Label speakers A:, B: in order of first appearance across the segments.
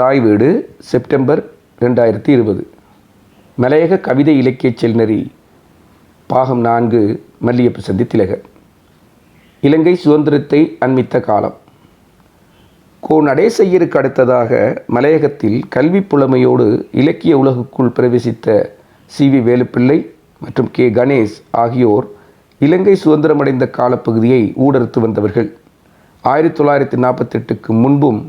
A: தாய் வீடு செப்டம்பர் ரெண்டாயிரத்தி இருபது. மலையக கவிதை இலக்கிய செல்நெறி பாகம் நான்கு மல்லியப்பு சந்தி திலகர். இலங்கை சுதந்திரத்தை அண்மித்த காலம். கோ நடேசையருக்கு அடுத்ததாக மலையகத்தில் கல்வி புலமையோடு இலக்கிய உலகுக்குள் பிரவேசித்த சி வி வேலுப்பிள்ளை மற்றும் கே கணேஷ் ஆகியோர் இலங்கை சுதந்திரமடைந்த காலப்பகுதியை ஊடறுத்து வந்தவர்கள். ஆயிரத்தி தொள்ளாயிரத்தி நாற்பத்தெட்டுக்கு முன்பும்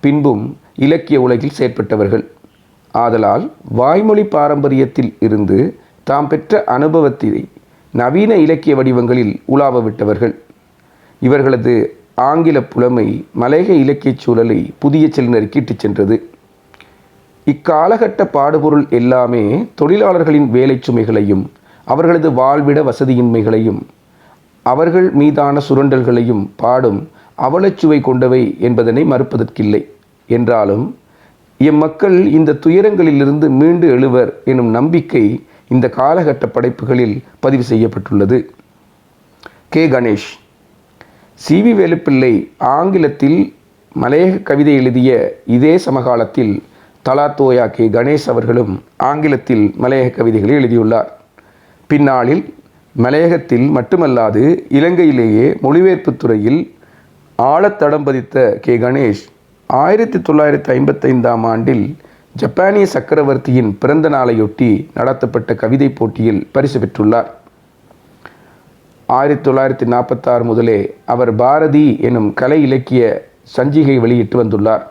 A: பின்பும் இலக்கிய உலகில் செயற்பட்டவர்கள். ஆதலால் வாய்மொழி பாரம்பரியத்தில் இருந்து தாம் பெற்ற அனுபவத்தை நவீன இலக்கிய வடிவங்களில் உலாவ விட்டவர்கள். இவர்களது ஆங்கில புலமை மலையக இலக்கியச் சூழலை புதிய செல்லினருக்கு இட்டுச் சென்றது. இக்காலகட்ட பாடுபொருள் எல்லாமே தொழிலாளர்களின் வேலை சுமைகளையும் அவர்களது வாழ்விட வசதியின்மைகளையும் அவர்கள் மீதான சுரண்டல்களையும் பாடும் அவலச்சுவை கொண்டவை என்பதனை மறுப்பதற்கில்லை. என்றாலும் எம்மக்கள் இந்த துயரங்களிலிருந்து மீண்டு எழுவர் எனும் நம்பிக்கை இந்த காலகட்ட படைப்புகளில் பதிவு செய்யப்பட்டுள்ளது. K. Ganesh C. V. Velupillai ஆங்கிலத்தில் மலையக கவிதை எழுதிய இதே சமகாலத்தில் தலாத்தோயா கே. கணேஷ் அவர்களும் ஆங்கிலத்தில் மலையக கவிதைகளை எழுதியுள்ளார். பின்னாளில் மலையகத்தில் மட்டுமல்லாது இலங்கையிலேயே மொழிபெயர்ப்புத் துறையில் ஆழத்தடம் பதித்த கே. கணேஷ் ஆயிரத்தி தொள்ளாயிரத்தி ஐம்பத்தைந்தாம் ஆண்டில் ஜப்பானிய சக்கரவர்த்தியின் பிறந்த நாளையொட்டி நடத்தப்பட்ட கவிதை போட்டியில் பரிசு பெற்றுள்ளார். ஆயிரத்தி தொள்ளாயிரத்தி நாற்பத்தாறு முதலே அவர் பாரதி எனும் கலை இலக்கிய சஞ்சிகை வெளியிட்டு வந்துள்ளார்.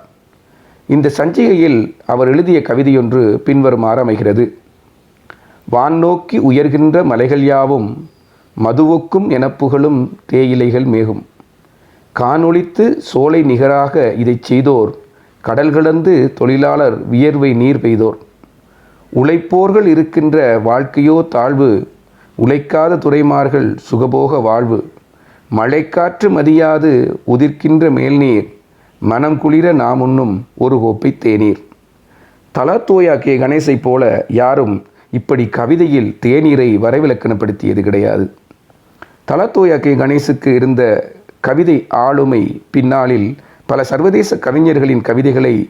A: இந்த சஞ்சிகையில் அவர் எழுதிய கவிதையொன்று பின்வருமாறு அமைகிறது. வான்நோக்கி உயர்கின்ற மலைகள் யாவும் மதுவுக்கும் எனப்புகழும் தேயிலைகள் மேகும். காணொளித்து சோலை நிகராக இதைச் செய்தோர். கடல் கடந்து தொழிலாளர் வியர்வை நீர் பெய்தோர். உழைப்போர்கள் இருக்கின்ற வாழ்க்கையோ தாழ்வு. உழைக்காத துறைமார்கள் சுகபோக வாழ்வு. மழைக்காற்று மதியாது உதிர்க்கின்ற மேல்நீர். மனம் குளிர நாம் உண்ணும் ஒரு கோப்பை தேநீர். தலாத்தோயா கணேசை போல யாரும் இப்படி கவிதையில் தேநீரை வரைவிலக்கணப்படுத்தியது கிடையாது. தலாத்தோயா கணேசுக்கு இருந்த கவிதை ஆளுமை பின்னாளில் பல சர்வதேச கவிஞர்களின் கவிதைகளை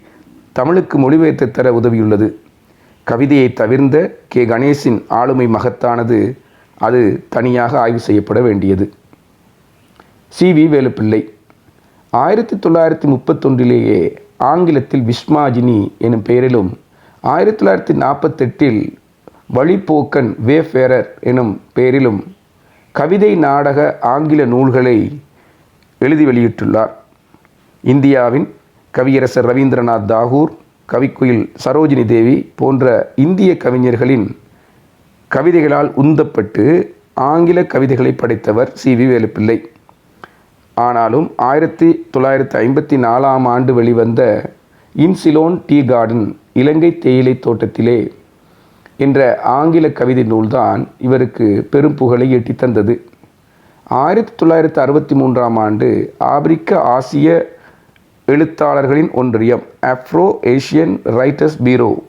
A: தமிழுக்கு மொழிபெயர்த்து தர உதவியுள்ளது. கவிதையை தவிர்ந்த கே. கணேசின் ஆளுமை மகத்தானது அது தனியாக ஆய்வு செய்யப்பட வேண்டியது. சி. வி. வேலுப்பிள்ளை. ஆயிரத்தி தொள்ளாயிரத்தி முப்பத்தொன்றிலேயே ஆங்கிலத்தில் விஸ்மாஜினி எனும் பெயரிலும் ஆயிரத்தி தொள்ளாயிரத்தி நாற்பத்தெட்டில் வழிப்போக்கன் வேஃபேரர் எனும் பெயரிலும் கவிதை நாடக ஆங்கில நூல்களை எழுதி வெளியிட்டுள்ளார். இந்தியாவின் கவியரசர் ரவீந்திரநாத் தாகூர் கவிக்குயில் சரோஜினி தேவி போன்ற இந்திய கவிஞர்களின் கவிதைகளால் உந்தப்பட்டு ஆங்கில கவிதைகளை படைத்தவர் சி. வி. வேலுப்பிள்ளை. ஆனாலும் ஆயிரத்தி தொள்ளாயிரத்தி ஐம்பத்தி நாலாம் ஆண்டு வெளிவந்த இன்சிலோன் டீ கார்டன் இலங்கை தேயிலை தோட்டத்திலே என்ற ஆங்கில கவிதை நூல்தான் இவருக்கு பெரும் புகழை எட்டித்தந்தது ஆயிரத்தி தொள்ளாயிரத்தி அறுபத்தி மூன்றாம் ஆண்டு ஆப்பிரிக்க ஆசிய எழுத்தாளர்களின் ஒன்றியம் அஃப்ரோ ஏஷியன் ரைட்டர்ஸ் பீரோ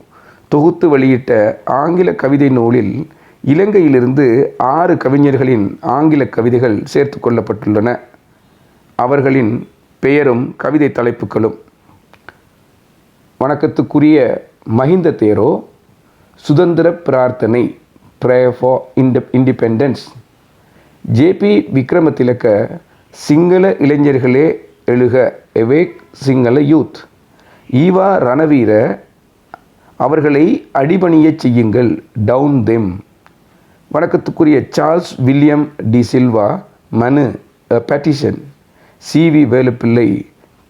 A: தொகுத்து வெளியிட்ட ஆங்கில கவிதை நூலில் இலங்கையிலிருந்து ஆறு கவிஞர்களின் ஆங்கில கவிதைகள் சேர்த்து கொள்ளப்பட்டுள்ளன. அவர்களின் பெயரும் கவிதை தலைப்புகளும். வணக்கத்துக்குரிய மஹிந்த தேரோ சுதந்திர பிரார்த்தனை pray for in independence J P Wickramatilaka Sinhala இளைஞர்களே எழுக எவேக் சிங்கள யூத். ஈவா ரணவீர அவர்களை அடிபணியச் செய்யுங்கள் டவுன் தெம். வணக்கத்துக்குரிய சார்ல்ஸ் வில்லியம் டி சில்வா மனு பேட்டிஷன். சி வி வேலுப்பிள்ளை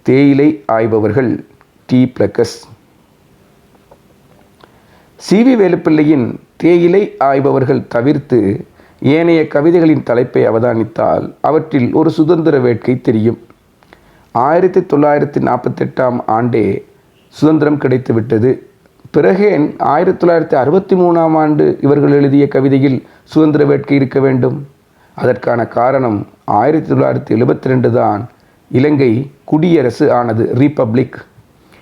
A: தேயிலை ஆய்பவர்கள் டி பிளக்கஸ் சி வி வேலுப்பிள்ளையின் தேயிலை ஆய்பவர்கள் தவிர்த்து ஏனைய கவிதைகளின் தலைப்பை அவதானித்தால் அவற்றில் ஒரு சுதந்திர வேட்கை தெரியும். ஆயிரத்தி தொள்ளாயிரத்தி நாற்பத்தெட்டாம் ஆண்டே சுதந்திரம் கிடைத்துவிட்டது. பிறகேன் ஆயிரத்தி தொள்ளாயிரத்தி அறுபத்தி மூணாம் ஆண்டு இவர்கள் எழுதிய கவிதையில் சுதந்திர வேட்கை இருக்க வேண்டும். அதற்கான காரணம் ஆயிரத்தி தொள்ளாயிரத்தி எழுபத்தி ரெண்டு தான் இலங்கை குடியரசு ஆனது ரீபப்ளிக்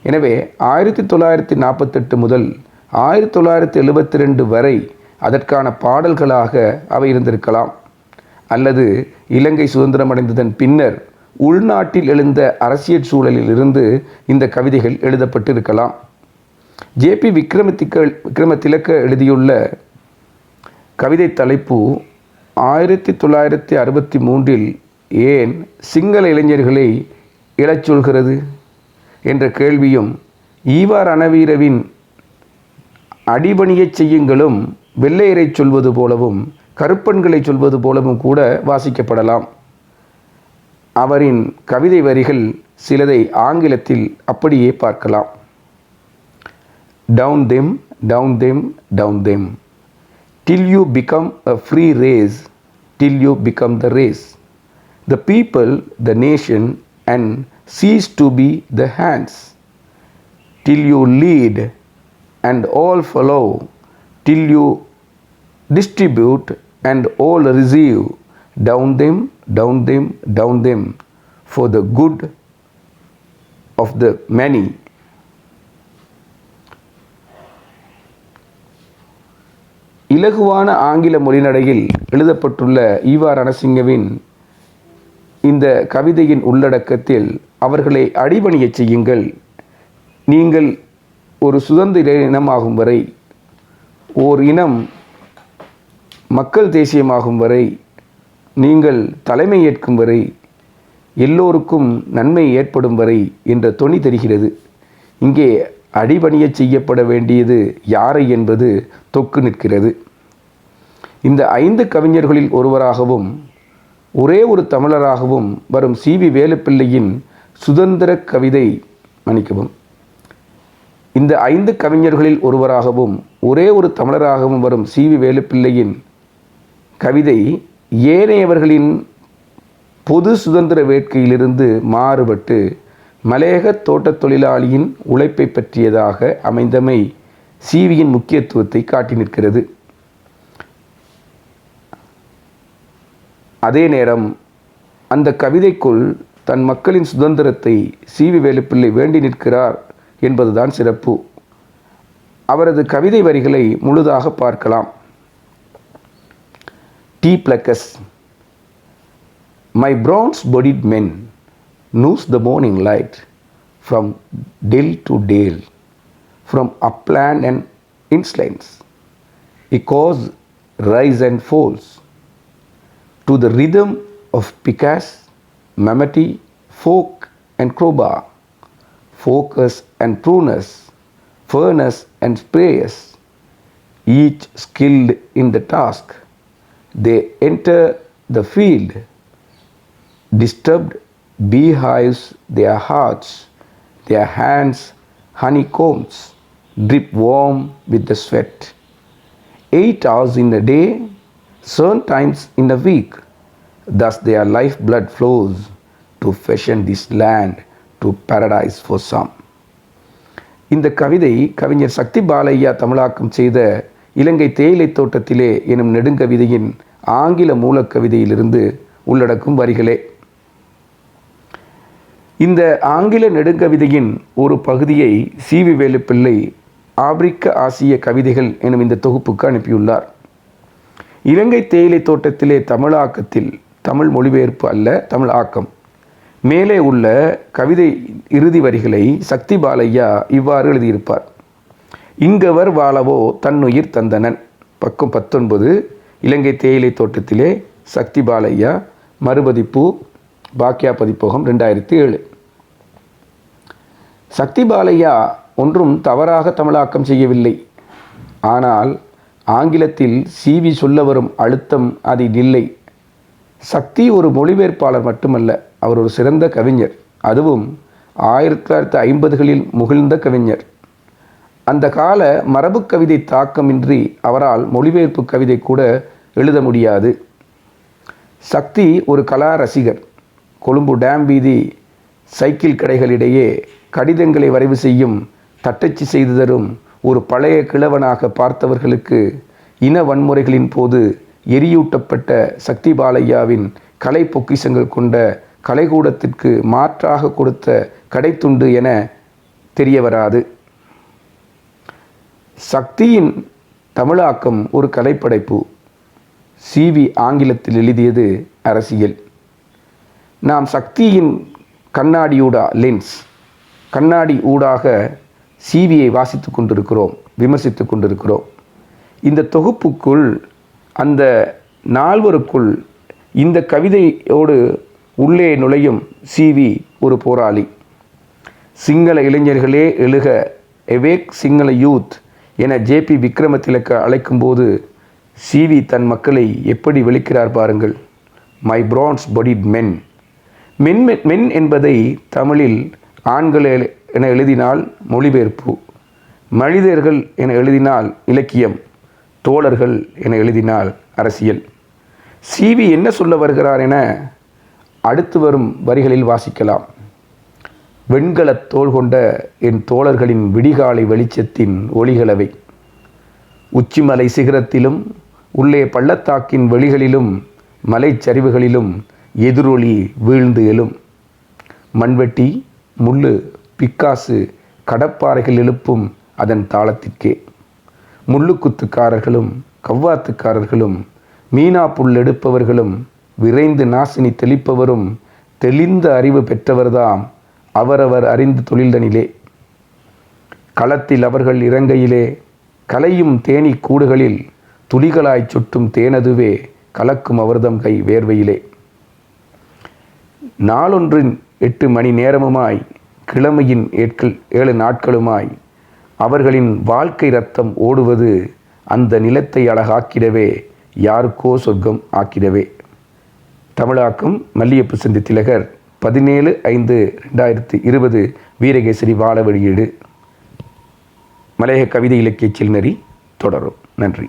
A: எனவே ஆயிரத்தி தொள்ளாயிரத்தி நாற்பத்தெட்டு முதல் ஆயிரத்தி தொள்ளாயிரத்தி எழுபத்தி ரெண்டு வரை அதற்கான பாடல்களாக அவை இருந்திருக்கலாம். அல்லது இலங்கை சுதந்திரம் அடைந்ததன் பின்னர் உள்நாட்டில் எழுந்த அரசியல் சூழலில் இருந்து இந்த கவிதைகள் எழுதப்பட்டிருக்கலாம். ஜேபி விக்ரமதிக்க விக்ரமதிலக்க எழுதியுள்ள கவிதை தலைப்பு ஆயிரத்தி தொள்ளாயிரத்தி அறுபத்தி மூன்றில் ஏன் சிங்கள இளைஞர்களை இழச் சொல்கிறது? என்ற கேள்வியும் ஈவா ரணவீரவின் அடிபணியச் செய்யுங்களும் வெள்ளையரை சொல்வது போலவும் கருப்பன்களை சொல்வது போலவும் கூட வாசிக்கப்படலாம் அவரின் கவிதை வரிகள் சிலதை ஆங்கிலத்தில் அப்படியே பார்க்கலாம் down them down them down them till you become a free race till you become the race the people the nation and cease to be the hands till you lead and all follow till you distribute and all receive, down them, down them, down them, for the good of the many. இலகுவான ஆங்கில மொழிநடையில் எழுதப்பட்டுள்ள Eva ரணசிங்கவின் இந்த கவிதையின் உள்ளடக்கத்தில் அவர்களை அடிபணியச் செய்யுங்கள். நீங்கள் ஒரு சுதந்திர இனமாகும் வரை ஓர் இனம் மக்கள் தேசியமாகும் வரை நீங்கள் தலைமை ஏற்கும் வரை எல்லோருக்கும் நன்மை ஏற்படும் வரை என்ற தொனி தெரிகிறது. இங்கே அடிபணியச் செய்யப்பட வேண்டியது யாரை என்பது தொக்கு நிற்கிறது. இந்த ஐந்து கவிஞர்களில் ஒருவராகவும் ஒரே ஒரு தமிழராகவும் வரும் சி. வி. வேலுப்பிள்ளையின் சுதந்திர கவிதை மன்னிக்கவும். இந்த ஐந்து கவிஞர்களில் ஒருவராகவும் ஒரே ஒரு தமிழராகவும் வரும் சி. வி. வேலுப்பிள்ளையின் கவிதை ஏனையவர்களின் பொது சுதந்திர வேட்கையிலிருந்து மாறுபட்டு மலையக தோட்டத் தொழிலாளியின் உழைப்பை பற்றியதாக அமைந்தமை சீவியின் முக்கியத்துவத்தை காட்டி நிற்கிறது. அதே நேரம் அந்த கவிதைக்குள் தன் மக்களின் சுதந்திரத்தை சீவி வேலுப்பிள்ளை வேண்டி நிற்கிறார் என்பதுதான் சிறப்பு. அவரது கவிதை வரிகளை முழுதாக பார்க்கலாம். Keep like us, My bronze bodied men noose the morning light from dale to dale, from upland and inslines. Echoes rise and falls. To the rhythm of picass, mammoty, folk and crowbar, focus and pruners, furnace and sprayers, each skilled in the task. They enter the field disturbed beehives their hearts, their hands honeycombs, drip warm with the sweat. Eight hours in a day, seven times in a week, thus their lifeblood flows to fashion this land to paradise for some. இந்த கவிதை கவிஞர் சக்தி பாலையா தமிழாக்கம் செய்த இலங்கை தேயிலை தோட்டத்திலே எனும் நெடுங்கவிதையின் ஆங்கில மூலக்கவிதையிலிருந்து உள்ளடக்கும் வரிகளே. இந்த ஆங்கில நெடுங்கவிதையின் ஒரு பகுதியை சி வி வேலுப்பிள்ளை ஆப்பிரிக்க ஆசிய கவிதைகள் எனும் இந்த தொகுப்புக்கு அனுப்பியுள்ளார். இலங்கை தேயிலை தோட்டத்திலே தமிழாக்கத்தில் தமிழ் மொழிபெயர்ப்பு அல்ல தமிழ் ஆக்கம். மேலே உள்ள கவிதை இறுதி வரிகளை சக்தி பாலையா இவ்வாறு எழுதியிருப்பார். இங்கவர் வாழவோ தன்னுயிர் தந்தனன் பக்கம் பத்தொன்பது இலங்கை தேயிலை தோட்டத்திலே சக்தி பாலையா மறுபதிப்பு பாக்கியா பதிப்பகம் ரெண்டாயிரத்தி ஏழு சக்தி பாலையா ஒன்றும் தவறாக தமிழாக்கம் செய்யவில்லை. ஆனால் ஆங்கிலத்தில் சீவி சொல்ல வரும் அழுத்தம் அதில் இல்லை சக்தி ஒரு மொழிபெயர்ப்பாளர் மட்டுமல்ல அவர் ஒரு சிறந்த கவிஞர். அதுவும் ஆயிரத்தி தொள்ளாயிரத்தி ஐம்பதுகளில் முகிழ்ந்த கவிஞர். அந்த கால மரபு கவிதை தாக்கமின்றி அவரால் மொழிபெயர்ப்பு கவிதை கூட எழுத முடியாது. சக்தி ஒரு கலா ரசிகர். கொழும்பு டேம் வீதி சைக்கிள் கடைகளிடையே கடிதங்களை வரைவு செய்யும் தட்டச்சு செய்து தரும் ஒரு பழைய கிழவனாக பார்த்தவர்களுக்கு இன வன்முறைகளின் போது எரியூட்டப்பட்ட சக்தி பாலையாவின் கலை பொக்கிஷங்கள் கொண்ட கலைக்கூடத்திற்கு மாற்றாக கொடுத்த கடைத்துண்டு என தெரிய வராது. சக்தியின் தமிழாக்கம் ஒரு கலைப்படைப்பு. சிவி ஆங்கிலத்தில் எழுதியது அரசியல். நாம் சக்தியின் கண்ணாடியூடா லென்ஸ் கண்ணாடி ஊடாக சிவியை வாசித்து கொண்டிருக்கிறோம் விமர்சித்து கொண்டிருக்கிறோம். இந்த தொகுப்புக்குள் அந்த நால்வருக்குள் இந்த கவிதையோடு உள்ளே நுழையும் சிவி ஒரு போராளி. சிங்கள இளைஞர்களே எழுக எவேக் சிங்கள யூத் என ஜேபி விக்ரமதிலக்க அழைக்கும்போது சிவி தன் மக்களை எப்படி வெளிக்கிறார் பாருங்கள். My bronze bodied men men men என்பதை தமிழில் ஆண்கள் என எழுதினால் மொழிபெயர்ப்பு. மனிதர்கள் என எழுதினால் இலக்கியம். தோழர்கள் என எழுதினால் அரசியல். சிவி என்ன சொல்ல வருகிறார் என அடுத்து வரும் வரிகளில் வாசிக்கலாம். வெண்கலத் தோல் கொண்ட என் தோழர்களின் விடிகாலை வெளிச்சத்தின் ஒளிகளவை. உச்சிமலை சிகரத்திலும் உள்ளே பள்ளத்தாக்கின் வெளிகளிலும் மலைச்சரிவுகளிலும் எதிரொலி வீழ்ந்து எழும். மண்வெட்டி முள்ளு பிக்காசு கடப்பாறைகள் எழுப்பும் அதன் தாளத்திற்கே. முள்ளுக்குத்துக்காரர்களும் கவ்வாத்துக்காரர்களும் மீனா புல் எடுப்பவர்களும் விரைந்து நாசினி தெளிப்பவரும் தெளிந்த அறிவு பெற்றவர்தாம் அவரவர் அறிந்து தொழில்தனிலே. களத்தில் அவர்கள் இறங்கையிலே கலையும் தேனி கூடுகளில் துளிகளாய் சுட்டும் தேனதுவே கலக்கும் அவர்தம் கை வேர்வையிலே. நாளொன்றின் எட்டு மணி நேரமுமாய் கிழமையின் எட்கள் ஏழு நாட்களுமாய் அவர்களின் வாழ்க்கை ரத்தம் ஓடுவது அந்த நிலத்தை அழகாக்கிடவே யாருக்கோ சொர்க்கம் ஆக்கிடவே. தமிழாக்கம் மல்லியப்பு சிந்தி திலகர் பதினேழு ஐந்து ரெண்டாயிரத்தி இருபது வீரகேசரி வாழ வெளியீடு மலையக கவிதை இலக்கிய சில்நரி தொடரும். நன்றி.